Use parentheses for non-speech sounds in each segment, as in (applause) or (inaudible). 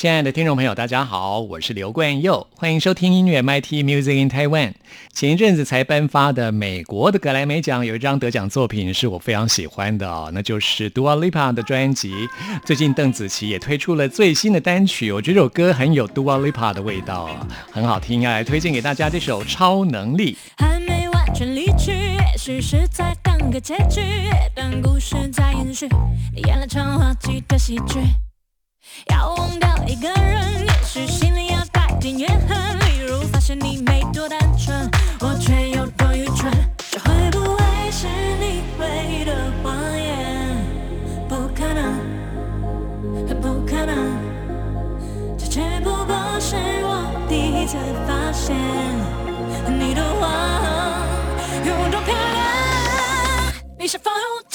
亲爱的听众朋友，大家好，我是刘冠佑，欢迎收听音乐 MIT Music in Taiwan。前一阵子才颁发的美国的格莱美奖有一张得奖作品是我非常喜欢的哦，那就是 Dua Lipa 的专辑。最近邓紫棋也推出了最新的单曲，我觉得这首歌很有 Dua Lipa 的味道，很好听，要来推荐给大家这首《超能力》。还没完全离去，也许是在等个结局，但故事在延续，演了场滑稽的喜剧。要忘掉一个人，也许心里要带点怨恨。例如发现你没多单纯，我却有多愚蠢。这会不会是你唯一的谎言？不可能，不可能。这只不过是我第一次发现你的谎有多漂亮。你是否有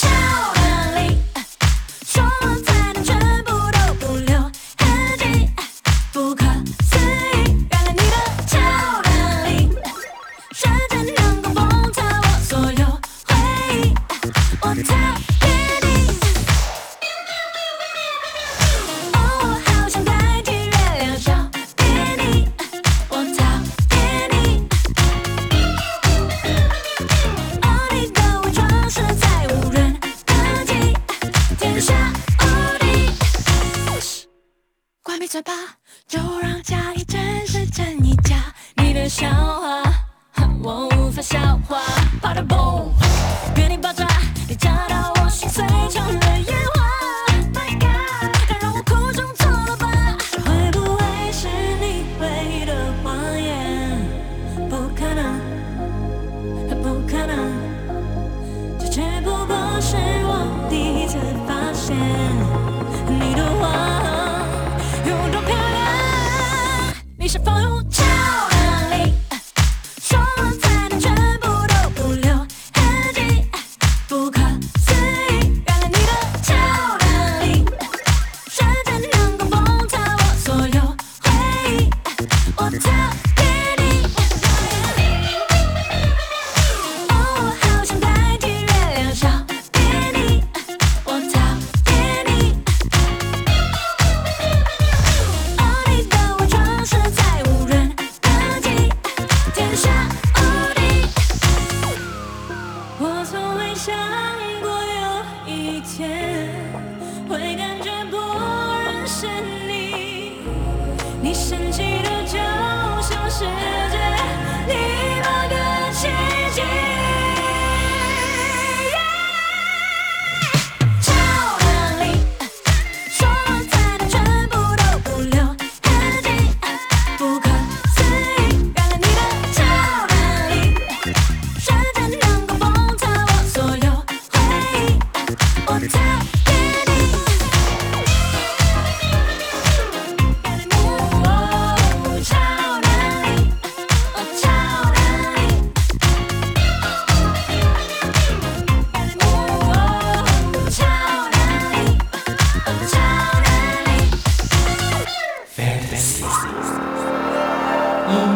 音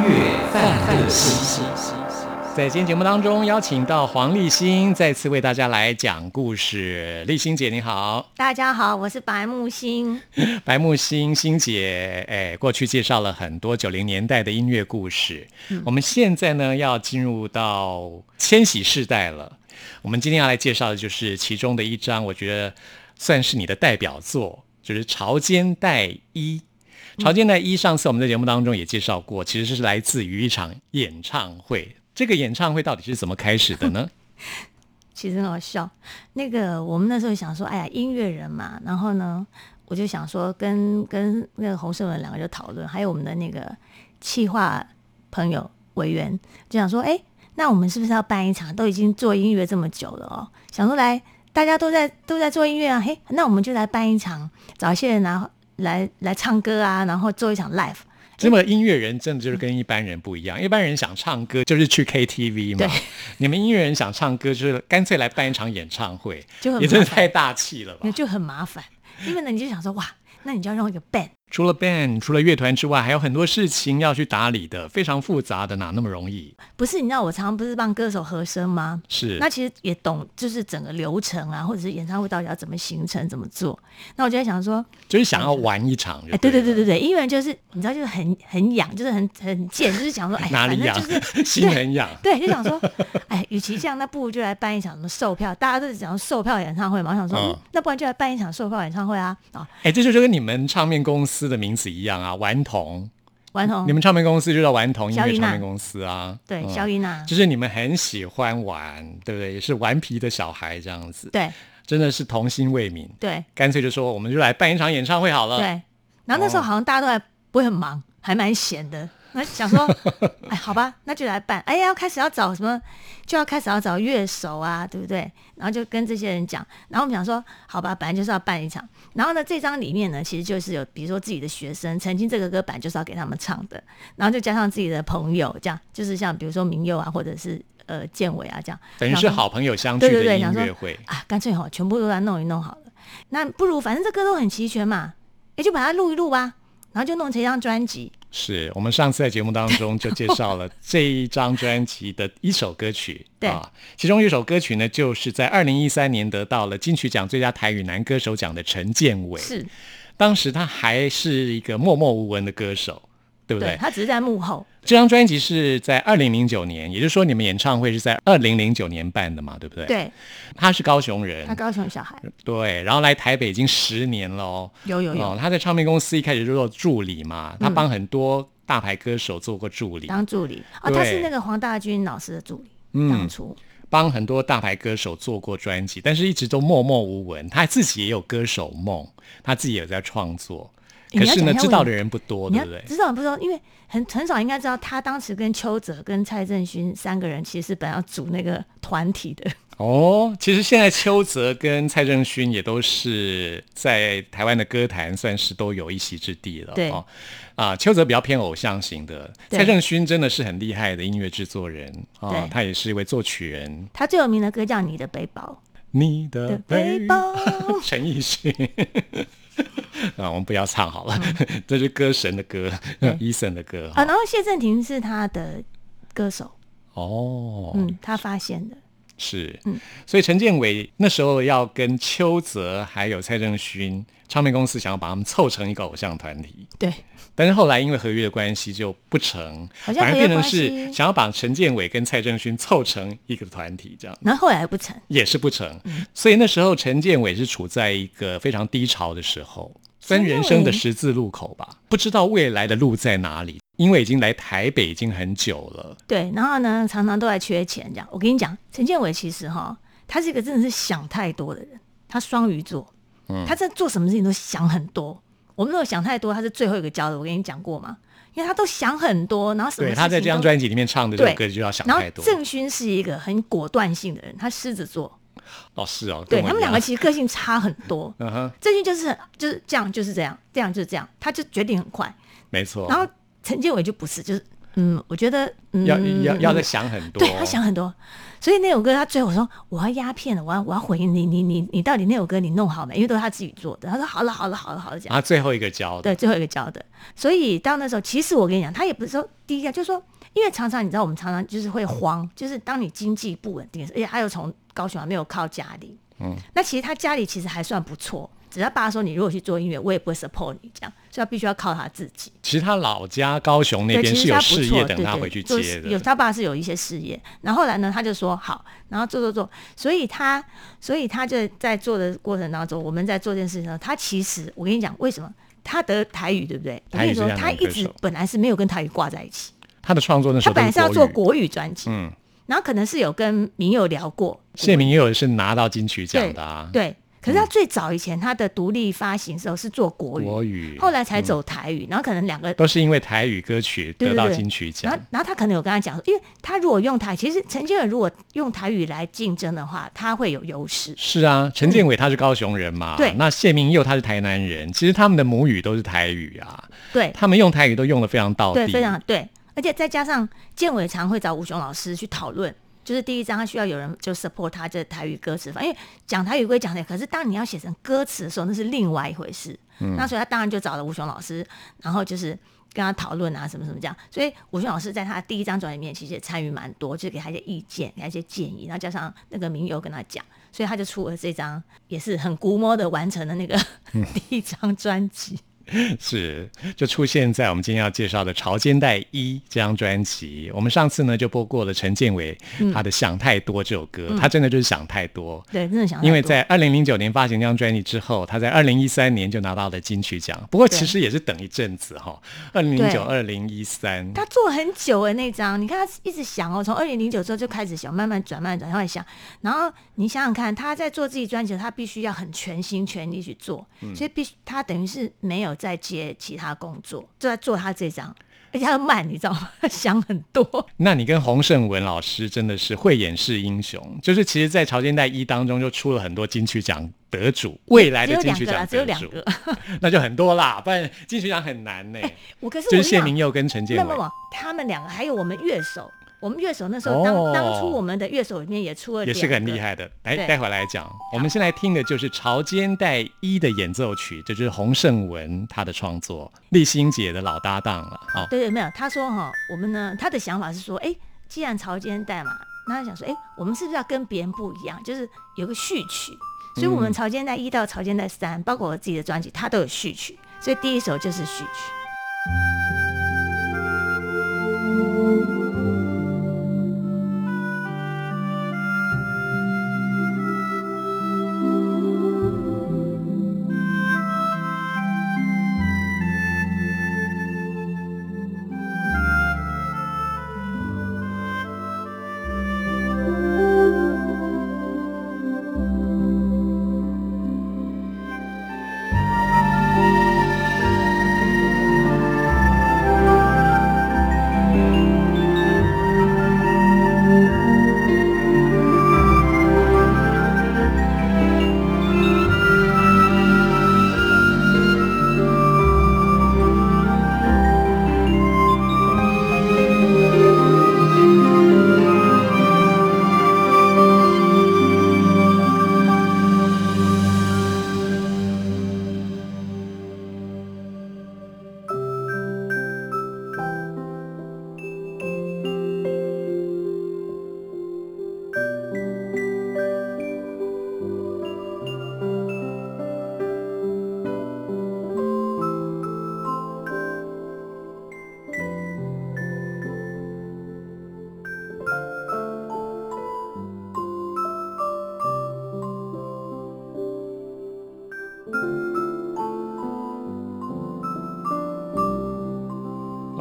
乐范特西。在今天节目当中，邀请到黄立新再次为大家来讲故事。立新姐你好，大家好，我是白木星。(laughs) 白木星星姐，哎，过去介绍了很多九零年代的音乐故事。我们现在呢要进入到千禧世代了。我们今天要来介绍的就是其中的一张，我觉得算是你的代表作，就是《潮间带一》。《潮间的一》上次我们在节目当中也介绍过，其实是来自于一场演唱会。这个演唱会到底是怎么开始的呢？(laughs) 其实很好笑。那个我们那时候想说，哎呀，音乐人嘛，然后呢，我就想说跟跟那个洪胜文两个就讨论，还有我们的那个企划朋友委员就想说，哎，那我们是不是要办一场？都已经做音乐这么久了哦，想说来大家都在都在做音乐啊，嘿，那我们就来办一场，找一些人然后来来唱歌啊，然后做一场 live。这么音乐人真的就是跟一般人不一样，一般人想唱歌就是去 KTV 嘛对，你们音乐人想唱歌就是干脆来办一场演唱会，就很也真的太大气了吧那？就很麻烦，因为呢，你就想说，哇，那你就要用一个 band，除了 band，除了乐团之外，还有很多事情要去打理的，非常复杂的，哪那么容易？不是？你知道我常常不是帮歌手和声吗？是那其实也懂，就是整个流程啊，或者是演唱会到底要怎么形成、怎么做。那我就在想说，就是想要玩一场就哎，对对对对对对，音乐人就是你知道，就是很很痒，就是很很贱，就是想说，哎，哪里痒就是 (laughs) 心很痒。对，就想说，哎，与其这样，那不如就来办一场什么售票，大家都是讲售票演唱会嘛。我想说，嗯嗯那不然就来办一场售票演唱会啊！啊，哎，这就跟你们唱片公司的名字一样啊，顽童。顽童你，们唱片公司就叫顽童音乐唱片公司啊。对，嗯萧依娜，就是你们很喜欢玩，对不对？也是顽皮的小孩这样子，对真的是童心未泯。对干脆就说我们就来办一场演唱会好了。对。然后那时候哦好像大家都还不会很忙，还蛮闲的。那想说，(laughs) 哎，好吧，那就来办。哎呀，要开始要找什么，就要开始要找乐手啊，对不对？然后就跟这些人讲。然后我们想说，好吧，本来就是要办一场。然后呢，这张里面呢，其实就是有，比如说自己的学生，曾经这个歌本来就是要给他们唱的，然后就加上自己的朋友，这样就是像比如说明佑啊，或者是呃建伟啊这样，等于是好朋友相聚对对的音对想说乐会。啊，干脆哈，全部都来弄一弄好了。那不如反正这歌都很齐全嘛，也就把它录一录吧，然后就弄成一张专辑。是我们上次在节目当中就介绍了 (laughs) 这一张专辑的一首歌曲，对啊，其中一首歌曲呢，就是在二零一三年得到了金曲奖最佳台语男歌手奖的陈建伟。是，当时他还是一个默默无闻的歌手，对不对？他只是在幕后，这张专辑是在二零零九年，也就是说你们演唱会是在二零零九年办的嘛，对不对？。对。他是高雄人。他，高雄小孩，对，然后来台北已经十年了哦。有有有。哦，他在唱片公司一开始就做助理嘛，他帮很多大牌歌手做过助理，当助理。哦，他是那个黄大军老师的助理，嗯。当初。帮很多大牌歌手做过专辑，但是一直都默默无闻。他自己也有歌手梦，他自己也在创作，诶可是呢，知道的人不多，对不对？知道不多？因为很很少应该知道，他当时跟邱泽跟蔡正勋三个人其实是本来要组那个团体的，(laughs) 哦，其实现在邱泽跟蔡正勋也都是在台湾的歌坛算是都有一席之地了。对哦，啊，邱泽比较偏偶像型的，蔡正勋真的是很厉害的音乐制作人啊对，他也是一位作曲人。他最有名的歌叫《你的背包你的》背背包，(laughs) 陈奕迅。(laughs) 啊，我们不要唱好了，(laughs) 这是歌神的歌，Eason 的歌。啊，然后谢震廷是他的歌手，哦，嗯，他发现的，是，嗯。所以陈建伟那时候要跟邱泽还有蔡正勋唱片公司想要把他们凑成一个偶像团体，对，但是后来因为合约的关系就不成，好像反而变成是想要把陈建伟跟蔡正勋凑成一个团体，这样然后后来不成，也是不成。嗯所以那时候陈建伟是处在一个非常低潮的时候，算人生的十字路口吧，不知道未来的路在哪里，因为已经来台北已经很久了。对，然后呢，常常都在缺钱这样。我跟你讲，陈建伟其实哈，他是一个真的是想太多的人，他双鱼座，嗯他在做什么事情都想很多。我们如果想太多，他是最后一个教的，我跟你讲过嘛，因为他都想很多，然后什么对，他在这张专辑里面唱的这首歌就要想太多。郑勋是一个很果断性的人，他狮子座，哦，是哦，对他们两个其实个性差很多。(laughs) 嗯哼，郑勋就是就是这样就是这样，这样就是这样，他就决定很快。没错。然后陈建伟就不是，就是嗯，我觉得嗯要要要再嗯想很多，对他想很多，所以那首歌他最后说我要鸦片了，我要我要回应你你你你到底那首歌你弄好没？因为都是他自己做的。他说好了好了好了好了讲，他最后一个教的，对，最后一个教的。所以到那时候，其实我跟你讲，他也不是说第一个，就是说，因为常常你知道我们常常就是会慌，就是当你经济不稳定，而且他又从高雄还没有靠家里，嗯，那其实他家里其实还算不错。只要爸说你如果去做音乐，我也不会 support 你这样，所以他必须要靠他自己。其实他老家高雄那对，边是有事业等他回去做接的，有他爸是有一些事业，然后后来呢，他就说好，然后做做做，所以他所以他就在做的过程当中，我们在做这件事情的时候，他其实我跟你讲为什么他得台语对不对？我跟你说，他一直本来是没有跟台语挂在一起，他的创作那时他本来是要做国语。专辑，嗯，然后可能是有跟民友聊过，谢明也有是拿到金曲奖的啊，对，可是他最早以前他的独立发行的时候是做国语，国语，后来才走台语，然后可能两个都是因为台语歌曲得到金曲奖。然后，。然后他可能有跟他讲说，因为他如果用台，其实陈建伟如果用台语来竞争的话，他会有优势。是啊，陈建伟他是高雄人嘛，对。那谢明佑他是台南人，其实他们的母语都是台语啊，对。他们用台语都用的非常到地，对，非常对，而且再加上建伟常会找吴雄老师去讨论。就是第一章，他需要有人就 support 他这台语歌词方，因为讲台语归讲台语，可是当你要写成歌词的时候，那是另外一回事。那所以他当然就找了吴雄老师，然后就是跟他讨论啊，什么什么这样。所以吴雄老师在他第一张专辑里面其实也参与蛮多，就给他一些意见，给他一些建议，然后加上那个民友跟他讲，所以他就出了这张也是很估摸的完成了那个 (laughs) 第一张专辑。(laughs) 是，就出现在我们今天要介绍的《潮间带一》这张专辑。我们上次呢就播过了陈建伟他的《想太多》这首歌，他真的就是想太多。对，真的想太多因为在二零零九年发行这张专辑之后，他在二零一三年就拿到了金曲奖。不过其实也是等一阵子哈，二零零九、二零一三，他做很久的，那张你看他一直想哦，从二零零九之后就开始想，慢慢转，慢慢转，慢慢想。然后你想想看，他在做自己专辑他必须要很全心全力去做，所以必须他等于是没有在接其他工作，就在做他这张，而且他慢，你知道吗？他 (laughs) 想很多。那你跟洪胜文老师真的是慧眼识英雄，就是其实，在《潮间带一》当中就出了很多金曲奖得主，未来的金曲奖得主，两个。(laughs) 那就很多啦，不然金曲奖很难呢。我可是谢明佑跟陈建伟那么，他们两个还有我们乐手，我们乐手那时候当、哦当初我们的乐手里面也出了也是个很两厉害的。来，待会儿来讲。我们先来听的就是《潮间带一》的演奏曲，这就是洪胜文他的创作，立新姐的老搭档了。哦，对对，没有。他说哈，我们呢，他的想法是说，哎，既然潮间带嘛，那他想说，哎，我们是不是要跟别人不一样，就是有个序曲？所以，我们潮间带一到潮间带三，包括我自己的专辑，它都有序曲。所以第一首就是序曲。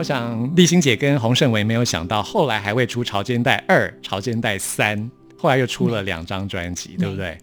想丽欣姐跟洪胜伟没有想到，后来还会出《潮间带二》《潮间带三》，后来又出了两张专辑，对不对？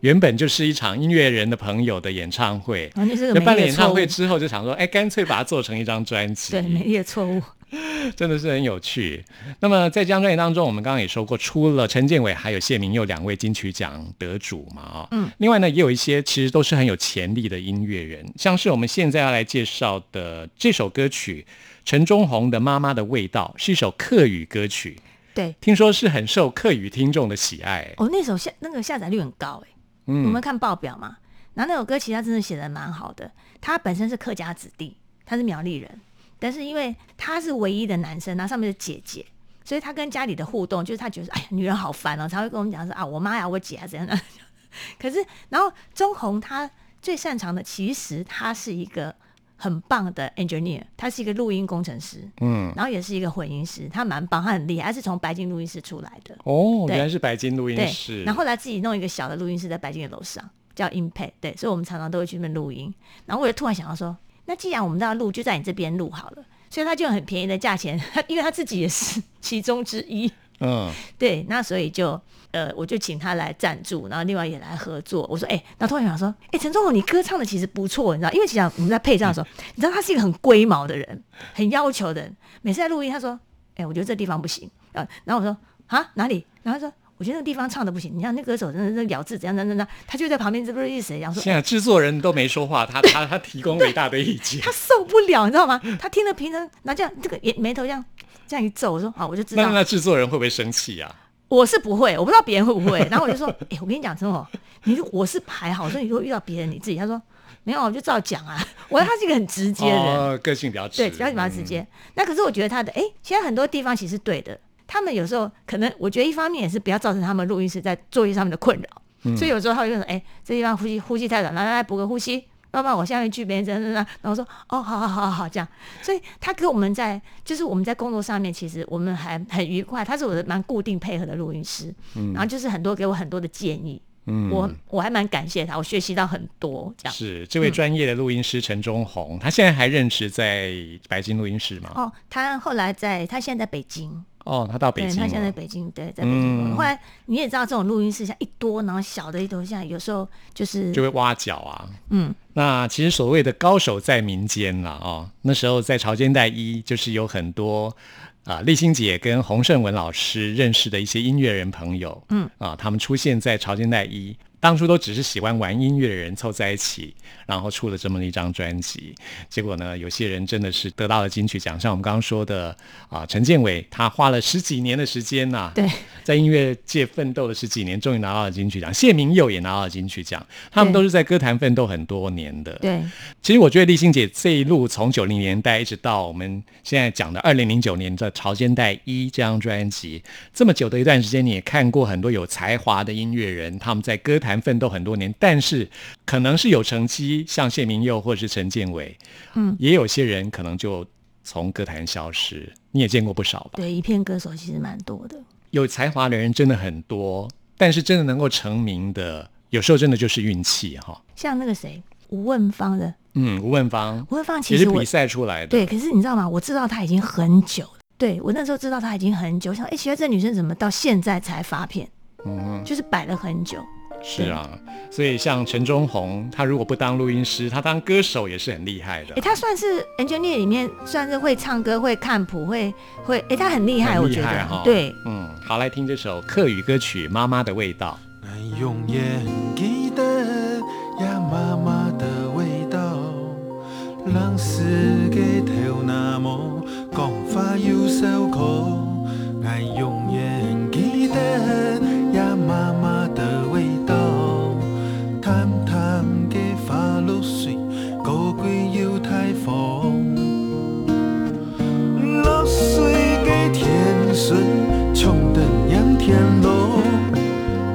原本就是一场音乐人的朋友的演唱会，然后就是个就美丽的错误办了演唱会，之后就想说，哎，干脆把它做成一张专辑。对，美丽的错误。(laughs) 真的是很有趣。那么在这张专辑当中，我们刚刚也说过，出了陈建伟还有谢明佑两位金曲奖得主嘛啊、嗯，另外呢，也有一些其实都是很有潜力的音乐人，像是我们现在要来介绍的这首歌曲，陈忠宏的《妈妈的味道》是一首客语歌曲，对，听说是很受客语听众的喜爱。哦，那首下那个下载率很高哎、嗯我们看报表嘛，然后那首歌其实他真的写的蛮好的。他本身是客家子弟，他是苗栗人，但是因为他是唯一的男生，然后上面是姐姐，所以他跟家里的互动就是他觉得哎呀女人好烦哦，才会跟我们讲说啊我妈呀我姐啊怎样的。(laughs) 可是然后钟红他最擅长的其实他是一个很棒的 engineer，他是一个录音工程师，嗯，然后也是一个混音师，他蛮棒，他很厉害，他是从白金录音室出来的。哦，对原来是白金录音对室，，然后后来自己弄一个小的录音室在白金的楼上，叫 Impact。对，所以我们常常都会去那边录音。然后我就突然想到说，那既然我们都要录，就在你这边录好了。所以他就用很便宜的价钱，他 (laughs) 因为他自己也是其中之一。嗯，对，那所以就呃，我就请他来赞助，然后另外也来合作。我说，哎、然后突然想说，哎、陈忠宏，你歌唱的其实不错，你知道，因为其实我们在配唱的时候，(laughs) 你知道他是一个很龟毛的人，很要求的人。每次在录音，他说，哎、我觉得这地方不行，呃，然后我说，啊，哪里？然后他说。我觉得那个地方唱的不行，你看那歌手真的是咬字怎样怎样怎样，他就在旁边这不是意思，然后说现在制作人都没说话，他他他提供了一大堆意见 (laughs) 他。受不了，你知道吗？他听了平常，然后这样这个眼眉头这样这样一揍，我说好，我就知道。那那制作人会不会生气啊？我是不会，我不知道别人会不会。然后我就说，(laughs) 哎、我跟你讲，真的哦，你如我是排好，所以你如果遇到别人，你自己，他说没有，我就照讲啊。(laughs) 我他是一个很直接的人，哦，个性比较直，对，只要你把它直接。那可是我觉得他的，哎、现在很多地方其实对的。他们有时候可能，我觉得一方面也是不要造成他们录音室在作业上面的困扰，所以有时候他会说，哎、这地方呼吸呼吸太短，来来来补个呼吸。要不然我下面去别人怎样怎，然后我说哦，好好好好好这样，所以他跟我们在就是我们在工作上面，其实我们还很愉快。他是我的蛮固定配合的录音师，然后就是很多给我很多的建议，嗯我我还蛮感谢他，我学习到很多这样。是这位专业的录音师陈忠宏，他现在还任职在白金录音室吗？哦，他后来在他现在在北京，哦，他到北京了，他现在在北京，对，在北京。嗯后来你也知道，这种录音室像一多，然后小的一多，像有时候就是就会挖角啊。嗯，那其实所谓的高手在民间了，哦，那时候在潮间带一就是有很多啊，丽欣姐跟洪胜文老师认识的一些音乐人朋友，嗯啊，他们出现在潮间带一。当初都只是喜欢玩音乐的人凑在一起，然后出了这么一张专辑。结果呢，有些人真的是得到了金曲奖，像我们刚刚说的啊，陈建伟，他花了十几年的时间呐、对在音乐界奋斗了十几年，终于拿到了金曲奖。谢明佑也拿到了金曲奖，他们都是在歌坛奋斗很多年的。对其实我觉得丽欣姐这一路从九零年代一直到我们现在讲的二零零九年的《潮间带一》这张专辑，这么久的一段时间，你也看过很多有才华的音乐人，他们在歌坛奋斗很多年，但是可能是有成绩，像谢明佑或者是陈建伟，嗯，也有些人可能就从歌坛消失。你也见过不少吧？对，一片歌手其实蛮多的。有才华的人真的很多，但是真的能够成名的，有时候真的就是运气哈。像那个谁，吴问芳的，嗯，吴汶芳吴问芳其实比赛出来的，对，可是你知道吗？我知道她已经很久了。对我那时候知道她已经很久，想哎，奇怪，这女生怎么到现在才发片？嗯，就是摆了很久。是啊，所以像陈忠宏，他如果不当录音师，他当歌手也是很厉害的哎，。他算是 engineer 里面算是会唱歌、会看谱、会会，哎，他很厉害，很我觉厉害哈得。对，嗯，好，来听这首客语歌曲《妈妈的味道》。俺永远记得呀妈妈的味道，让世界头那么讲法有受苦。俺永远记得是穷，得仰天路，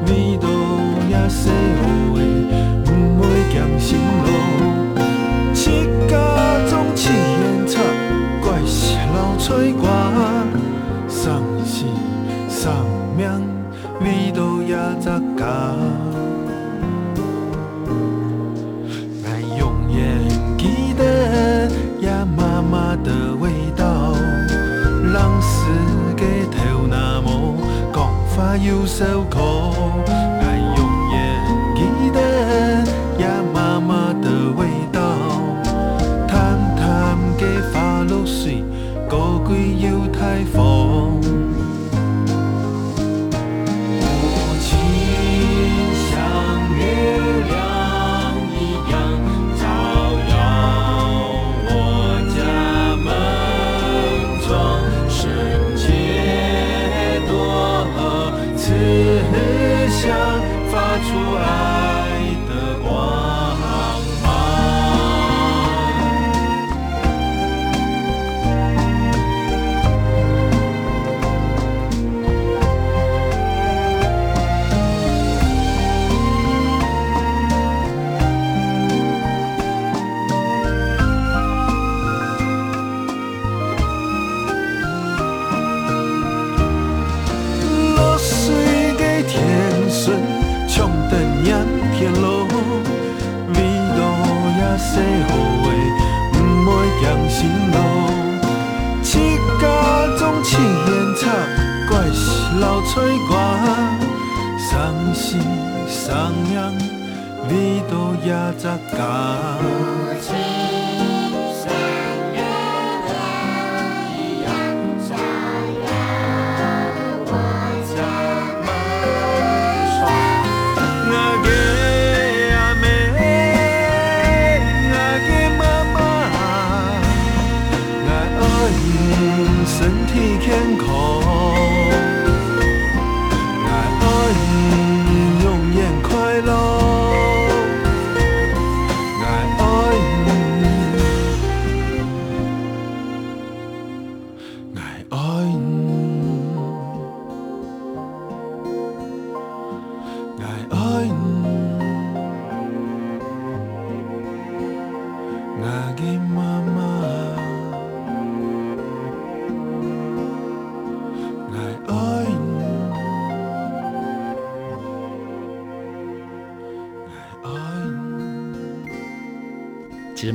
味道也细好好的，不会咸心路。七家总七烟插，怪是流催我，伤心伤人，你都也在讲。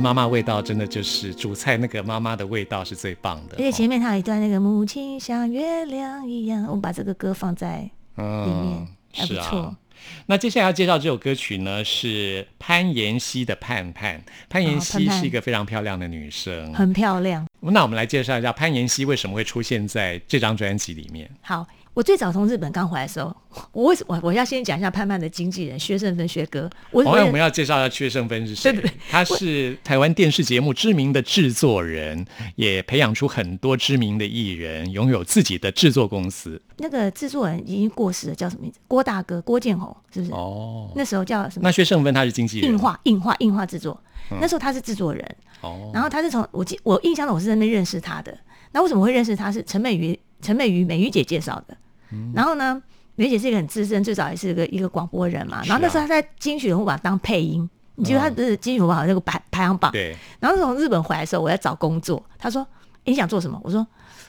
妈妈味道真的就是主菜那个妈妈的味道是最棒的。而且前面还有一段那个母亲像月亮一样，我们把这个歌放在嗯里面还不是错啊。那接下来要介绍这首歌曲呢，是潘妍希的《盼盼》。潘妍希是一个非常漂亮的女生。很漂亮。那我们来介绍一下潘妍希为什么会出现在这张专辑里面。好，我最早从日本刚回来的时候，我为什我我要先讲一下盼盼的经纪人薛胜芬薛哥，我哦，我也那我们要介绍一下薛胜芬是谁？对对对他是台湾电视节目知名的制作人，也培养出很多知名的艺人，拥有自己的制作公司。那个制作人已经过世了，叫什么名字？郭大哥郭建宏是不是？哦，那时候叫什么？那薛胜芬他是经纪人。硬化硬化硬化制作，那时候他是制作人，哦，然后他是从我记我印象中我是在那边认识他的。那为什么会认识他？是陈美瑜陈美瑜美瑜姐介绍的。嗯然后呢，梅姐是一个很资深，最早也是个一个广播人嘛。然后那时候她在金曲人物榜当配音，你记得她不是金曲人物榜有那个排排行榜？对，然后从日本回来的时候，我在找工作，她说：“诶你想做什么？”我说：“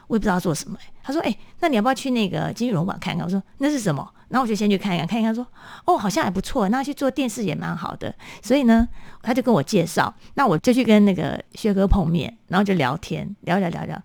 我也不知道做什么、欸。”他说：“哎、那你要不要去那个金曲荣榜看看？”我说：“那是什么？”然后我就先去看一看，看一看，说：“哦，好像还不错，那去做电视也蛮好的。”所以呢，他就跟我介绍，那我就去跟那个薛哥碰面，然后就聊天，聊聊聊聊。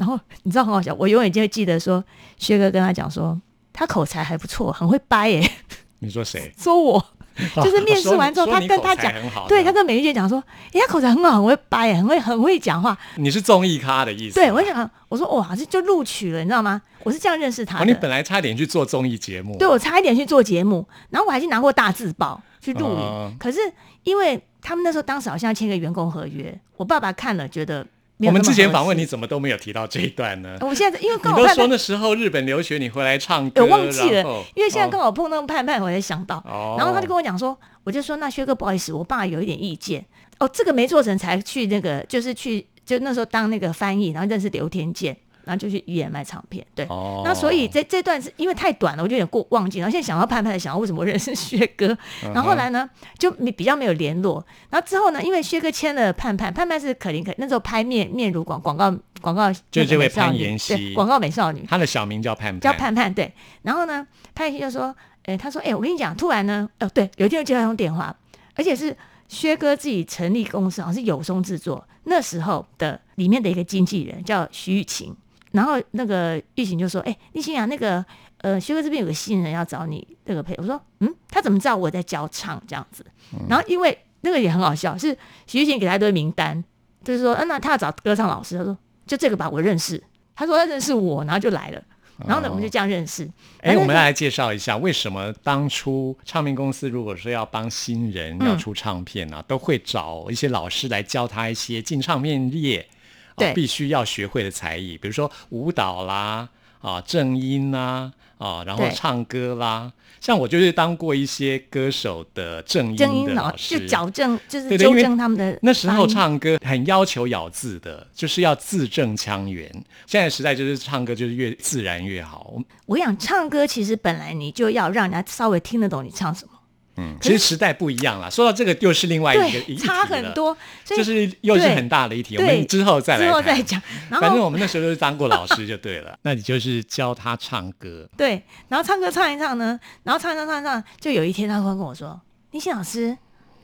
然后你知道很好笑，我永远就会记得说，薛哥跟他讲说，他口才还不错，很会掰耶、你说谁？(laughs) 说我 (laughs) 就是面试完之后，他跟他讲对他跟美玉姐讲说，诶，他口才很好，很会掰，很会很会讲话。你是综艺咖的意思？对我就想，我说哇，这就录取了，你知道吗？我是这样认识他哦，你。本来差点去做综艺节目，对我差一点去做节目，然后我还去拿过大字报去录可是因为他们那时候当时好像签个员工合约，我爸爸看了觉得我们之前访问你，怎么都没有提到这一段呢？我现在因为你刚好盼盼都说那时候日本留学，你回来唱歌，我忘记了，因为现在哦刚好碰到盼盼，我才想到。哦然后他就跟我讲说，我就说那薛哥不好意思，我爸有一点意见。哦，这个没做成才去那个，就是去就那时候当那个翻译，然后认识刘天健，然后就去医院卖唱片。对，哦那所以这这段是因为太短了，我就有点过忘记。然后现在想到盼盼，想到为什么我认识薛哥，嗯然后后来呢就没比较没有联络。然后之后呢，因为薛哥签了盼盼，盼盼是可伶可那时候拍面面如广广告广告，就这位潘妍希广告美少女。他的小名叫盼盼，叫盼盼对。然后呢，潘妍希就说，哎，他说，哎，我跟你讲，突然呢，哦，对，有一天就接到一通电话，而且是薛哥自己成立公司，好像是有松制作，那时候的里面的一个经纪人叫徐玉琴。然后那个玉琴就说，诶，立新啊，那个呃，薛哥这边有个新人要找你这个配。我说，嗯，他怎么知道我在教唱这样子？然后因为那个也很好笑，是徐玉琴给他一堆名单，就是说，嗯、那他要找歌唱老师，他说就这个吧，我认识。他说他认识我，然后就来了。然后呢，我们就这样认识。哎，我们来介绍一下，为什么当初唱片公司如果说要帮新人嗯要出唱片啊，都会找一些老师来教他一些进唱片业啊对必须要学会的才艺，比如说舞蹈啦。啊，正音啦，啊，然后唱歌啦，像我就是当过一些歌手的正音正音的老师，就矫正，就是纠正他们的那时候唱歌很要求咬字的，就是要字正腔圆。现在时代就是唱歌就是越自然越好。我想唱歌，其实本来你就要让人家稍微听得懂你唱什么，嗯，其实时代不一样了。说到这个，又是另外一个差很，多，就是又是很大的一题。我们之后再来之后再。讲。然后反正我们那时候就是当过老师就对了。那你就是教他唱歌，对，然后唱歌唱一唱呢，然后唱一唱唱一唱，就有一天他突然跟我说：“林欣老师，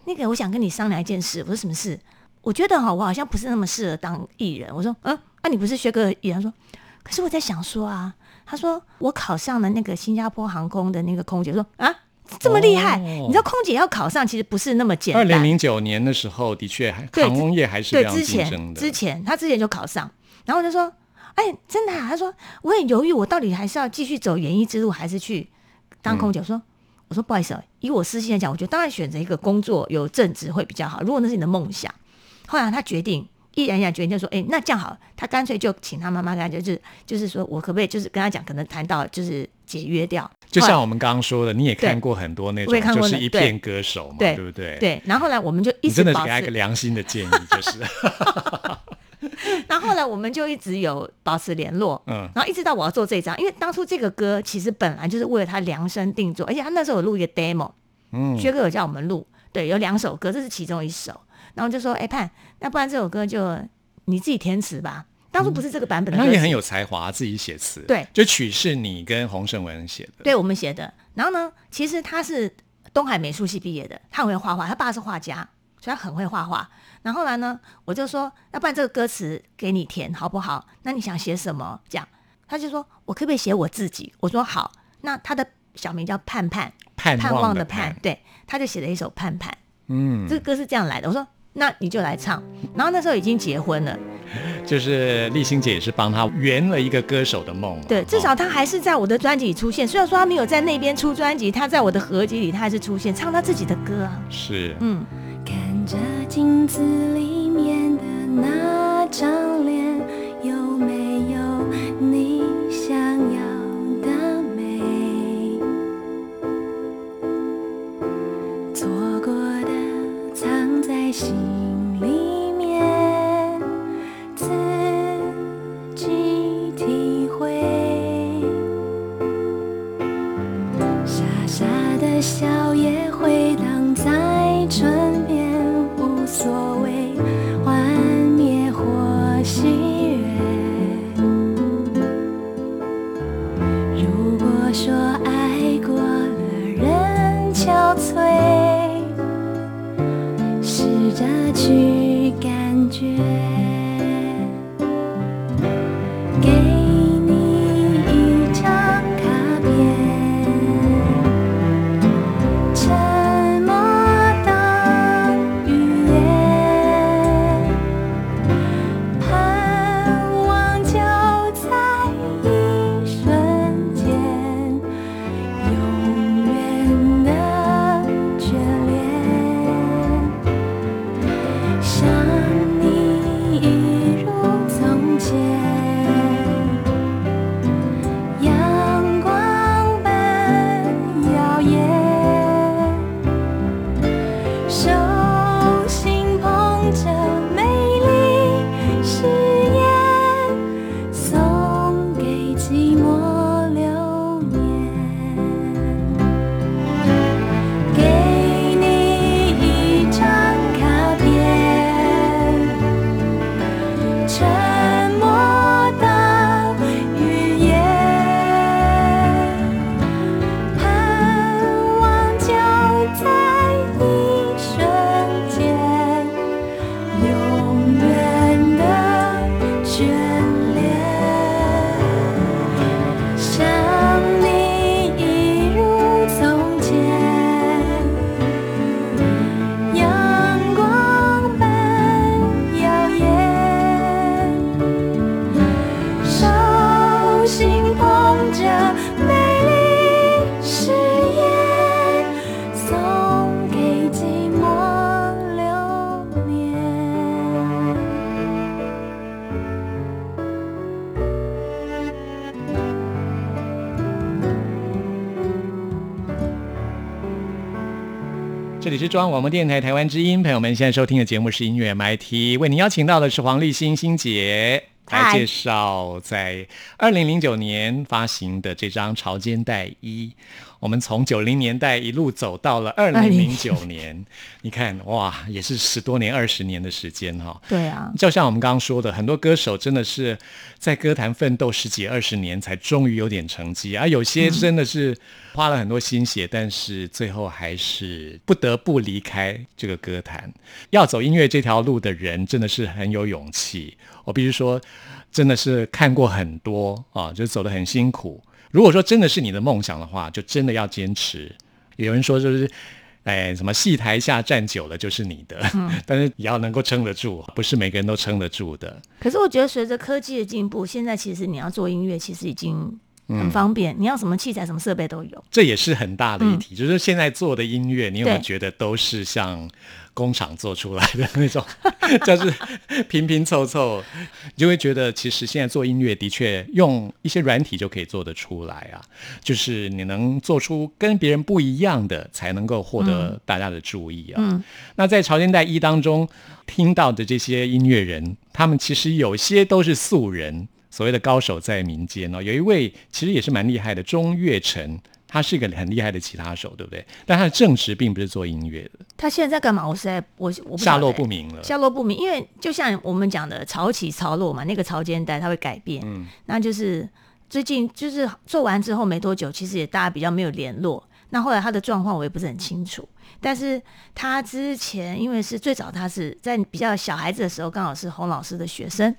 那个我想跟你商量一件事。”我说：“什么事？”我觉得哈，我好像不是那么适合当艺人。我说：“嗯，啊，你不是学个艺人？”他说：“可是我在想说啊，他说我考上了那个新加坡航空的那个空姐，说啊这么厉害，哦你知道空姐要考上其实不是那么简单二单。零零九年的时候，的确还对航空业还是非对，常之前竞争的。之前他之前就考上，然后我就说，哎，真的、啊？他说我很犹豫，我到底还是要继续走演艺之路，还是去当空姐？我说，我说不好意思哦，以我私心来讲，我觉得当然选择一个工作有正职会比较好。如果那是你的梦想，后来他决定。毅然想决定就说，哎、那这样好了，他干脆就请他妈妈跟他讲，就是就是说我可不可以就是跟他讲，可能谈到就是解约掉，就像我们刚刚说的，你也看对。过很多那种，就是一片歌手嘛，对对不对？，对，然后后来我们就一直真的给他一个良心的建议，(laughs) 就是，(laughs) 然后后来我们就一直有保持联络，嗯。然后一直到我要做这张，因为当初这个歌其实本来就是为了他量身定做，而且他那时候有录一个 demo，嗯，薛哥有叫我们录，对，有两首歌，这是其中一首，然后就说，哎盼，那不然这首歌就你自己填词吧。当初不是这个版本的他也很有才华，自己写词，对就曲是你跟洪胜文写的，对我们写的。然后呢，其实他是东海美术系毕业的，他很会画画，他爸是画家，所以他很会画画。然后后来呢，我就说，要不然这个歌词给你填好不好？那你想写什么？这样，他就说我可不可以写我自己？我说好。那他的小名叫盼盼，盼盼望的盼，，对，他就写了一首盼盼。嗯这，个歌是这样来的。我说那你就来唱。然后那时候已经结婚了，就是丽欣姐也是帮他圆了一个歌手的梦，对，至哦少他还是在我的专辑里出现。虽然说他没有在那边出专辑，他在我的合集里他还是出现，唱他自己的歌啊。是，嗯，看着镜子里面的那张脸，有没有你在心里。中央广播电台台湾之音，朋友们现在收听的节目是音乐 MIT，为您邀请到的是黄立欣欣姐来介绍在二零零九年发行的这张《潮间带一》。我们从九零年代一路走到了二零零九年，你看哇，也是十多年、二十年的时间哈、对啊，就像我们刚刚说的，很多歌手真的是在歌坛奋斗十几二十年，才终于有点成绩，而有些真的是花了很多心血，但是最后还是不得不离开这个歌坛。要走音乐这条路的人，真的是很有勇气。我必须说，真的是看过很多啊，就走得很辛苦。如果说真的是你的梦想的话，就真的要坚持。有人说就是。哎，什么戏台下站久了就是你的，但是也要能够撑得住，不是每个人都撑得住的。可是我觉得随着科技的进步，现在其实你要做音乐，其实已经很方便，你要什么器材、什么设备都有。这也是很大的一题，就是现在做的音乐，你有没有觉得都是像工厂做出来的那种，(laughs) 就是拼拼凑凑，你就会觉得其实现在做音乐的确用一些软体就可以做得出来啊，就是你能做出跟别人不一样的，才能够获得大家的注意啊。那在《朝鲜代一》当中听到的这些音乐人，他们其实有些都是素人。所谓的高手在民间哦，有一位其实也是蛮厉害的，钟岳成，他是一个很厉害的吉他手，对不对？但他的正职并不是做音乐的。他现在在干嘛？我实在我我不下落不明了。下落不明，因为就像我们讲的潮起潮落嘛，那个潮间带它会改变。嗯，那就是最近就是做完之后没多久，其实也大家比较没有联络。那后来他的状况我也不是很清楚，但是他之前因为是最早他是在比较小孩子的时候，刚好是洪老师的学生。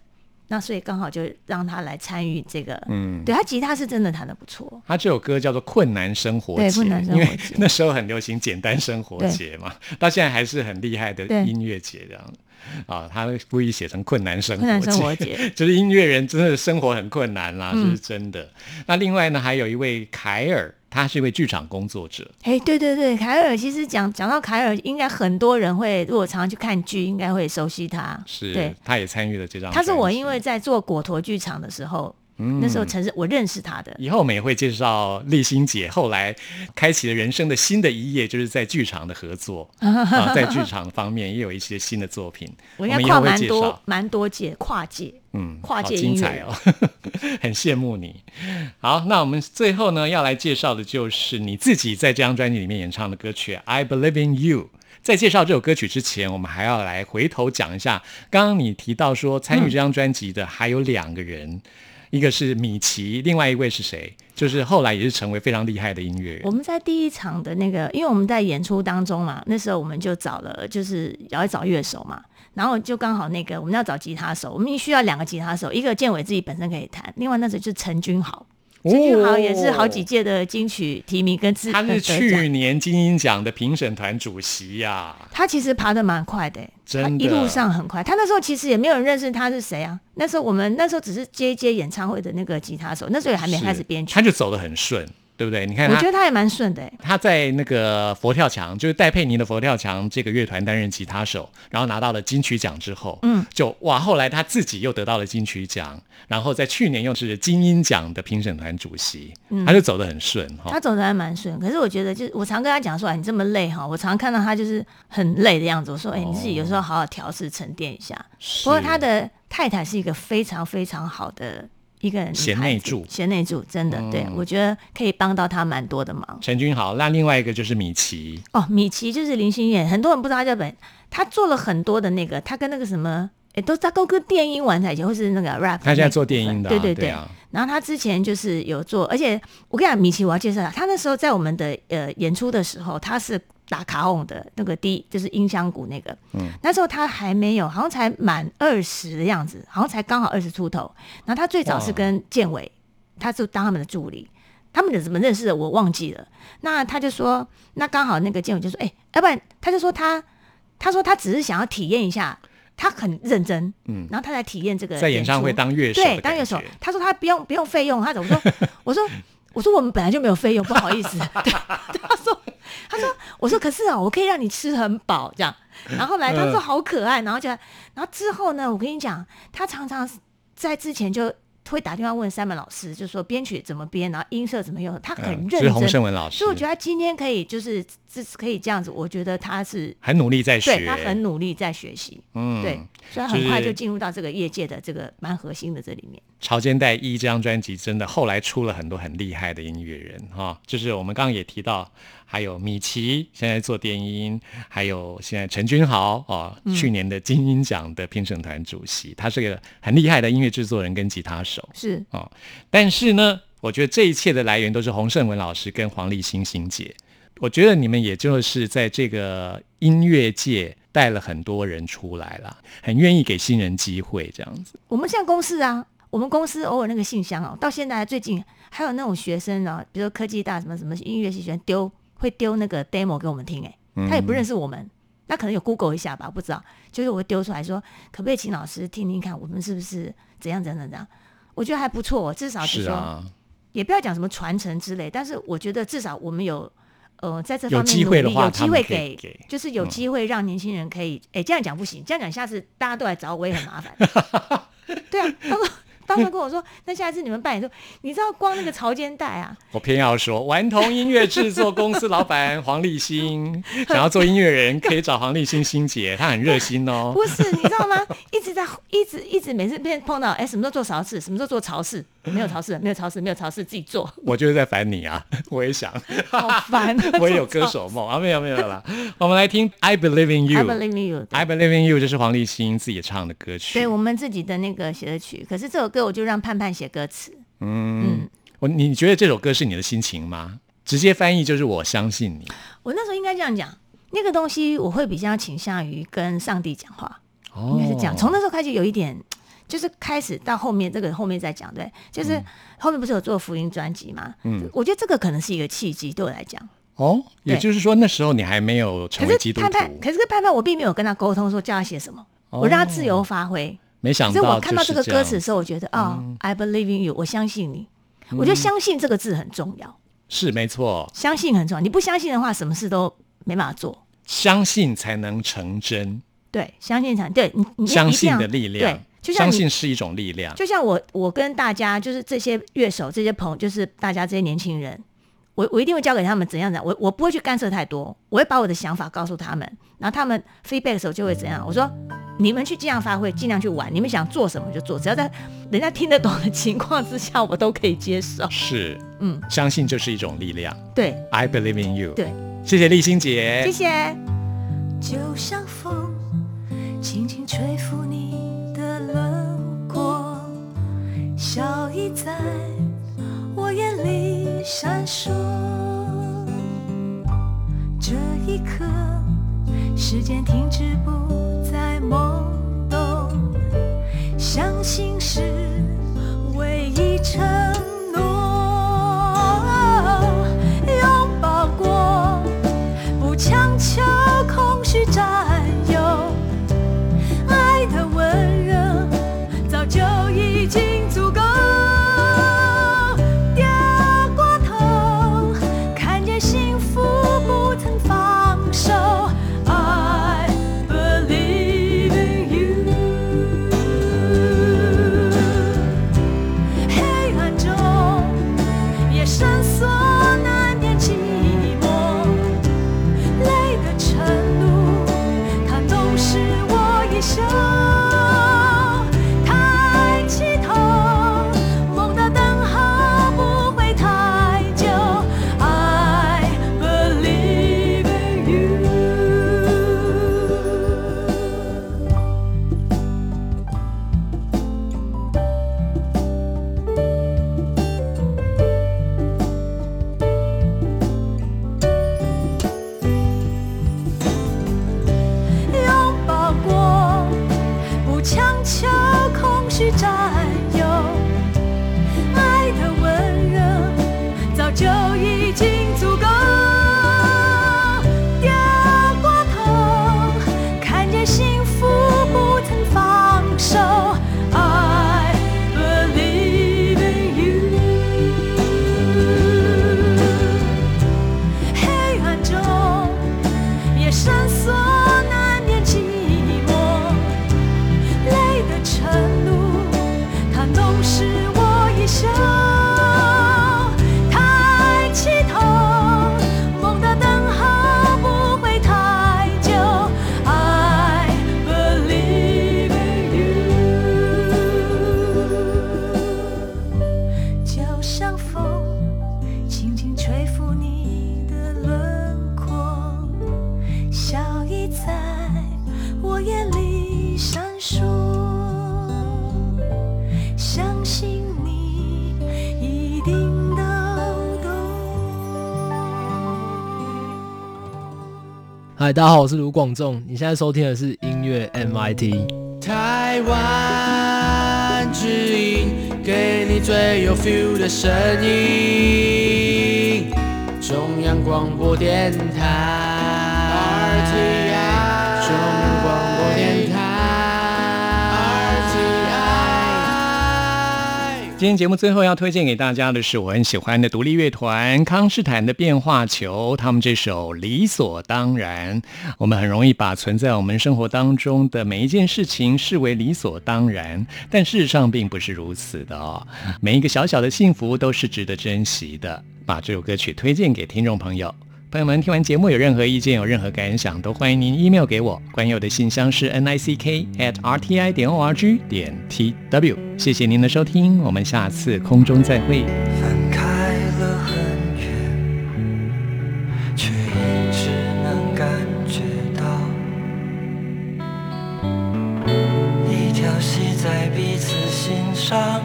那所以刚好就让他来参与这个，嗯，对他吉他是真的弹的不错。他这首歌叫做《困难生活节》，困难生活节，那时候很流行简单生活节嘛，到现在还是很厉害的音乐节这样。(laughs) 啊，他故意写成困难生活节，(laughs) 就是音乐人真的生活很困难啦，这是真的。那另外呢，还有一位凯尔。他是一位剧场工作者。哎，对对对，凯尔其实讲讲到凯尔，应该很多人会，如果常常去看剧，应该会熟悉他。是，对，他也参与了这张。他是我因为在做果陀剧场的时候。那时候陈是我认识他的。以后我们也会介绍立新姐后来开启了人生的新的一页，就是在剧场的合作 (laughs) 啊，在剧场方面也有一些新的作品。我应该跨蛮多蛮多界跨界，嗯，跨界精彩哦，(laughs) 很羡慕你。好，那我们最后呢要来介绍的就是你自己在这张专辑里面演唱的歌曲《I Believe in You》。在介绍这首歌曲之前，我们还要来回头讲一下，刚刚你提到说参与这张专辑的还有两个人。一个是米奇，另外一位是谁？就是后来也是成为非常厉害的音乐人。我们在第一场的那个，因为我们在演出当中嘛，那时候我们就找了，就是要找乐手嘛，然后就刚好那个我们要找吉他手，我们需要两个吉他手，一个建伟自己本身可以弹，另外那时候就是陈君豪。陈俊豪也是好几届的金曲提名跟自，他是去年金鹰奖的评审团主席呀。他其实爬的蛮快的，真的，一路上很快。他那时候其实也没有人认识他是谁啊。那时候我们那时候只是接一接演唱会的那个吉他手，那时候也还没开始编曲，他就走得很顺。对不对？你看，我觉得他也蛮顺的。他在那个佛跳墙，就是戴佩妮的佛跳墙这个乐团担任吉他手，然后拿到了金曲奖之后，嗯，就哇，后来他自己又得到了金曲奖，然后在去年又是金鹰奖的评审团主席，嗯他就走得很顺哈。他走的还蛮顺，可是我觉得，就是我常跟他讲说，你这么累哈，我常看到他就是很累的样子。我说，哎，你自己有时候好好调试沉淀一下。不过他的太太是一个非常非常好的。一个人贤内助，贤内助，真的，对我觉得可以帮到他蛮多的忙。陈君豪，那另外一个就是米奇哦，米奇就是林心燕，很多人不知道他叫本，他做了很多的那个，他跟那个什么，哎，都在跟电音玩在一起，或是那个 rap。他现在做电音的，对对对。然后他之前就是有做，而且我跟你讲，米奇我要介绍他，他那时候在我们的呃演出的时候，他是。打卡红的那个第就是音箱鼓那个，嗯，那时候他还没有，好像才满二十的样子，好像才刚好二十出头。然后他最早是跟建伟，他就当他们的助理，他们怎么认识的我忘记了。那他就说，那刚好那个建伟就说，哎，要不然他就说他，他说他只是想要体验一下，他很认真，嗯，然后他来体验这个在演唱会当乐手，对，当乐手。他说他不用不用费用，他怎么 (laughs) 说？我说我说我们本来就没有费用，不好意思。(laughs) 他说。他说：“我说可是啊，我可以让你吃很饱这样。然后来，他说好可爱。然后就，然后之后呢，我跟你讲，他常常在之前就会打电话问三门老师，就说编曲怎么编，然后音色怎么用。他很认真。洪胜文老师，所以我觉得他今天可以就是这可以这样子，我觉得他是很努力在学，他很努力在学习。嗯，对，所以很快就进入到这个业界的这个蛮核心的这里面。潮间带一这张专辑真的后来出了很多很厉害的音乐人哈，就是我们刚刚也提到。还有米奇现在做电音，还有现在陈君豪啊，去年的金鹰奖的评审团主席，他是个很厉害的音乐制作人跟吉他手，是啊。但是呢，我觉得这一切的来源都是洪胜文老师跟黄立新欣姐。我觉得你们也就是在这个音乐界。带了很多人出来了，很愿意给新人机会这样子。我们像公司啊，我们公司偶尔那个信箱哦，到现在最近还有那种学生啊，比如说科技大什么什么音乐系学生丢会丢那个 demo 给我们听，哎，他也不认识我们，那可能有 Google 一下吧，不知道，就是我会丢出来说，可不可以请老师听听看，我们是不是怎样怎样怎样？我觉得还不错，至少是说，是啊，也不要讲什么传承之类，但是我觉得至少我们有。呃，在这方面有机会的努力有机会给，就是有嗯机会让年轻人可以，哎、这样讲不行，这样讲下次大家都来找我，我也很麻烦。(laughs) 对啊，他说，当时跟我说，那下一次你们办演出，你知道光那个潮间带啊，(laughs) 我偏要说，顽童音乐制作公司老板黄立新 (laughs) 想要做音乐人，可以找黄立新新姐，她很热心哦。(laughs) 不是，你知道吗？一直在，一直一直每次变碰到，哎、什么时候做潮事，什么时候做潮事，没有潮事，没有潮事，没有潮事，自己做，我就是在烦你啊，我也想，好烦、啊。我也有歌手梦啊，没有没有啦。我们来听《I Believe in I You》believe in you。I Believe in You，这是黄立新自己唱的歌曲。对我们自己的那个写的曲，可是这首歌我就让盼盼写歌词。嗯，我你觉得这首歌是你的心情吗？直接翻译就是我相信你。我那时候应该这样讲，那个东西我会比较倾向于跟上帝讲话，哦应该是这样。从那时候开始有一点，就是开始到后面这个后面再讲，对，就是后面不是有做福音专辑嘛？嗯，我觉得这个可能是一个契机，对我来讲。哦，也就是说那时候你还没有成可是为基督徒盼，盼，可是盼盼，我并没有跟他沟通说叫他写什么，哦我让他自由发挥。没想到所以我看到这个歌词的时候，我觉得哦、i believe in you，我相信你。我觉得相信这个字很重要，是没错，相信很重要。你不相信的话，什么事都没办法做。相信才能成真，对，相信才对你，你相信的力量对，，就像相信是一种力量。就像我，我跟大家就是这些乐手、这些朋友，就是大家这些年轻人，我我一定会教给他们怎样怎样，我我不会去干涉太多，我会把我的想法告诉他们，然后他们 feedback 的时候就会怎样，我说你们去尽量发挥，尽量去玩，你们想做什么就做，只要在人家听得懂的情况之下，我都可以接受。是，嗯，相信就是一种力量。对 I believe in you。对，谢谢立新姐，谢谢。就像风，轻轻吹拂你的轮廓，笑意在我眼里闪烁。这一刻，时间停止，不再懵懂，相信是唯一承诺，拥抱过。不强求空虚占嗨，大家好，我是卢广仲。你现在收听的是音乐 MIT。台湾之音，给你最有 feel 的声音。中央广播电台今天节目最后要推荐给大家的是我很喜欢的独立乐团康士坦的变化球，他们这首理所当然。我们很容易把存在我们生活当中的每一件事情视为理所当然，但事实上并不是如此的哦。每一个小小的幸福都是值得珍惜的。把这首歌曲推荐给听众朋友。朋友们，听完节目有任何意见、有任何感想，都欢迎您 email 给我。关于我的信箱是 n i c k at r t i 点 o r g 点 t w。谢谢您的收听，我们下次空中再会。分开了很远，却一直能感觉到一条系在彼此心上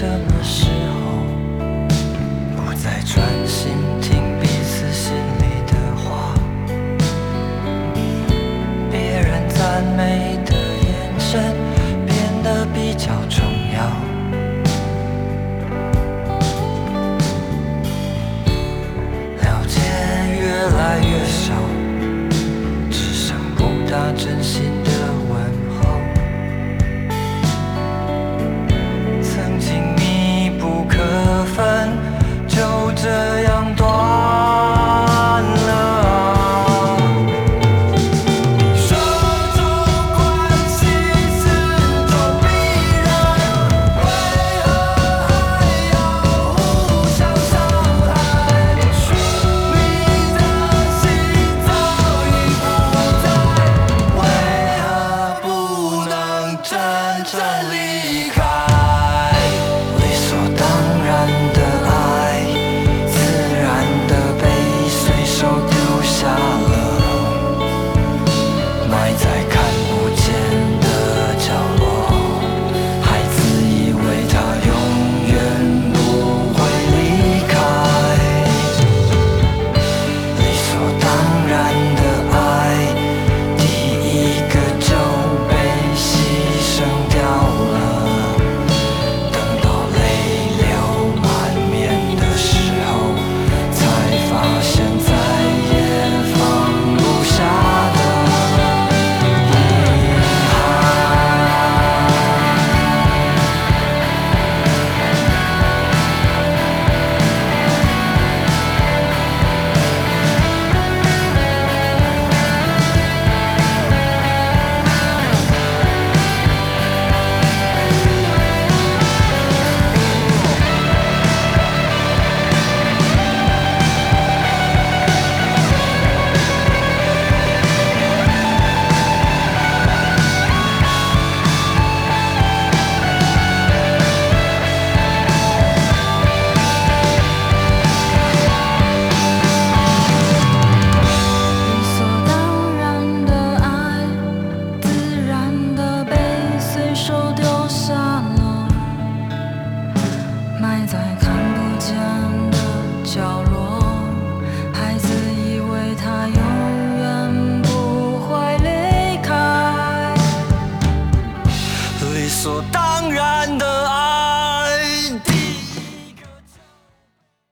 得什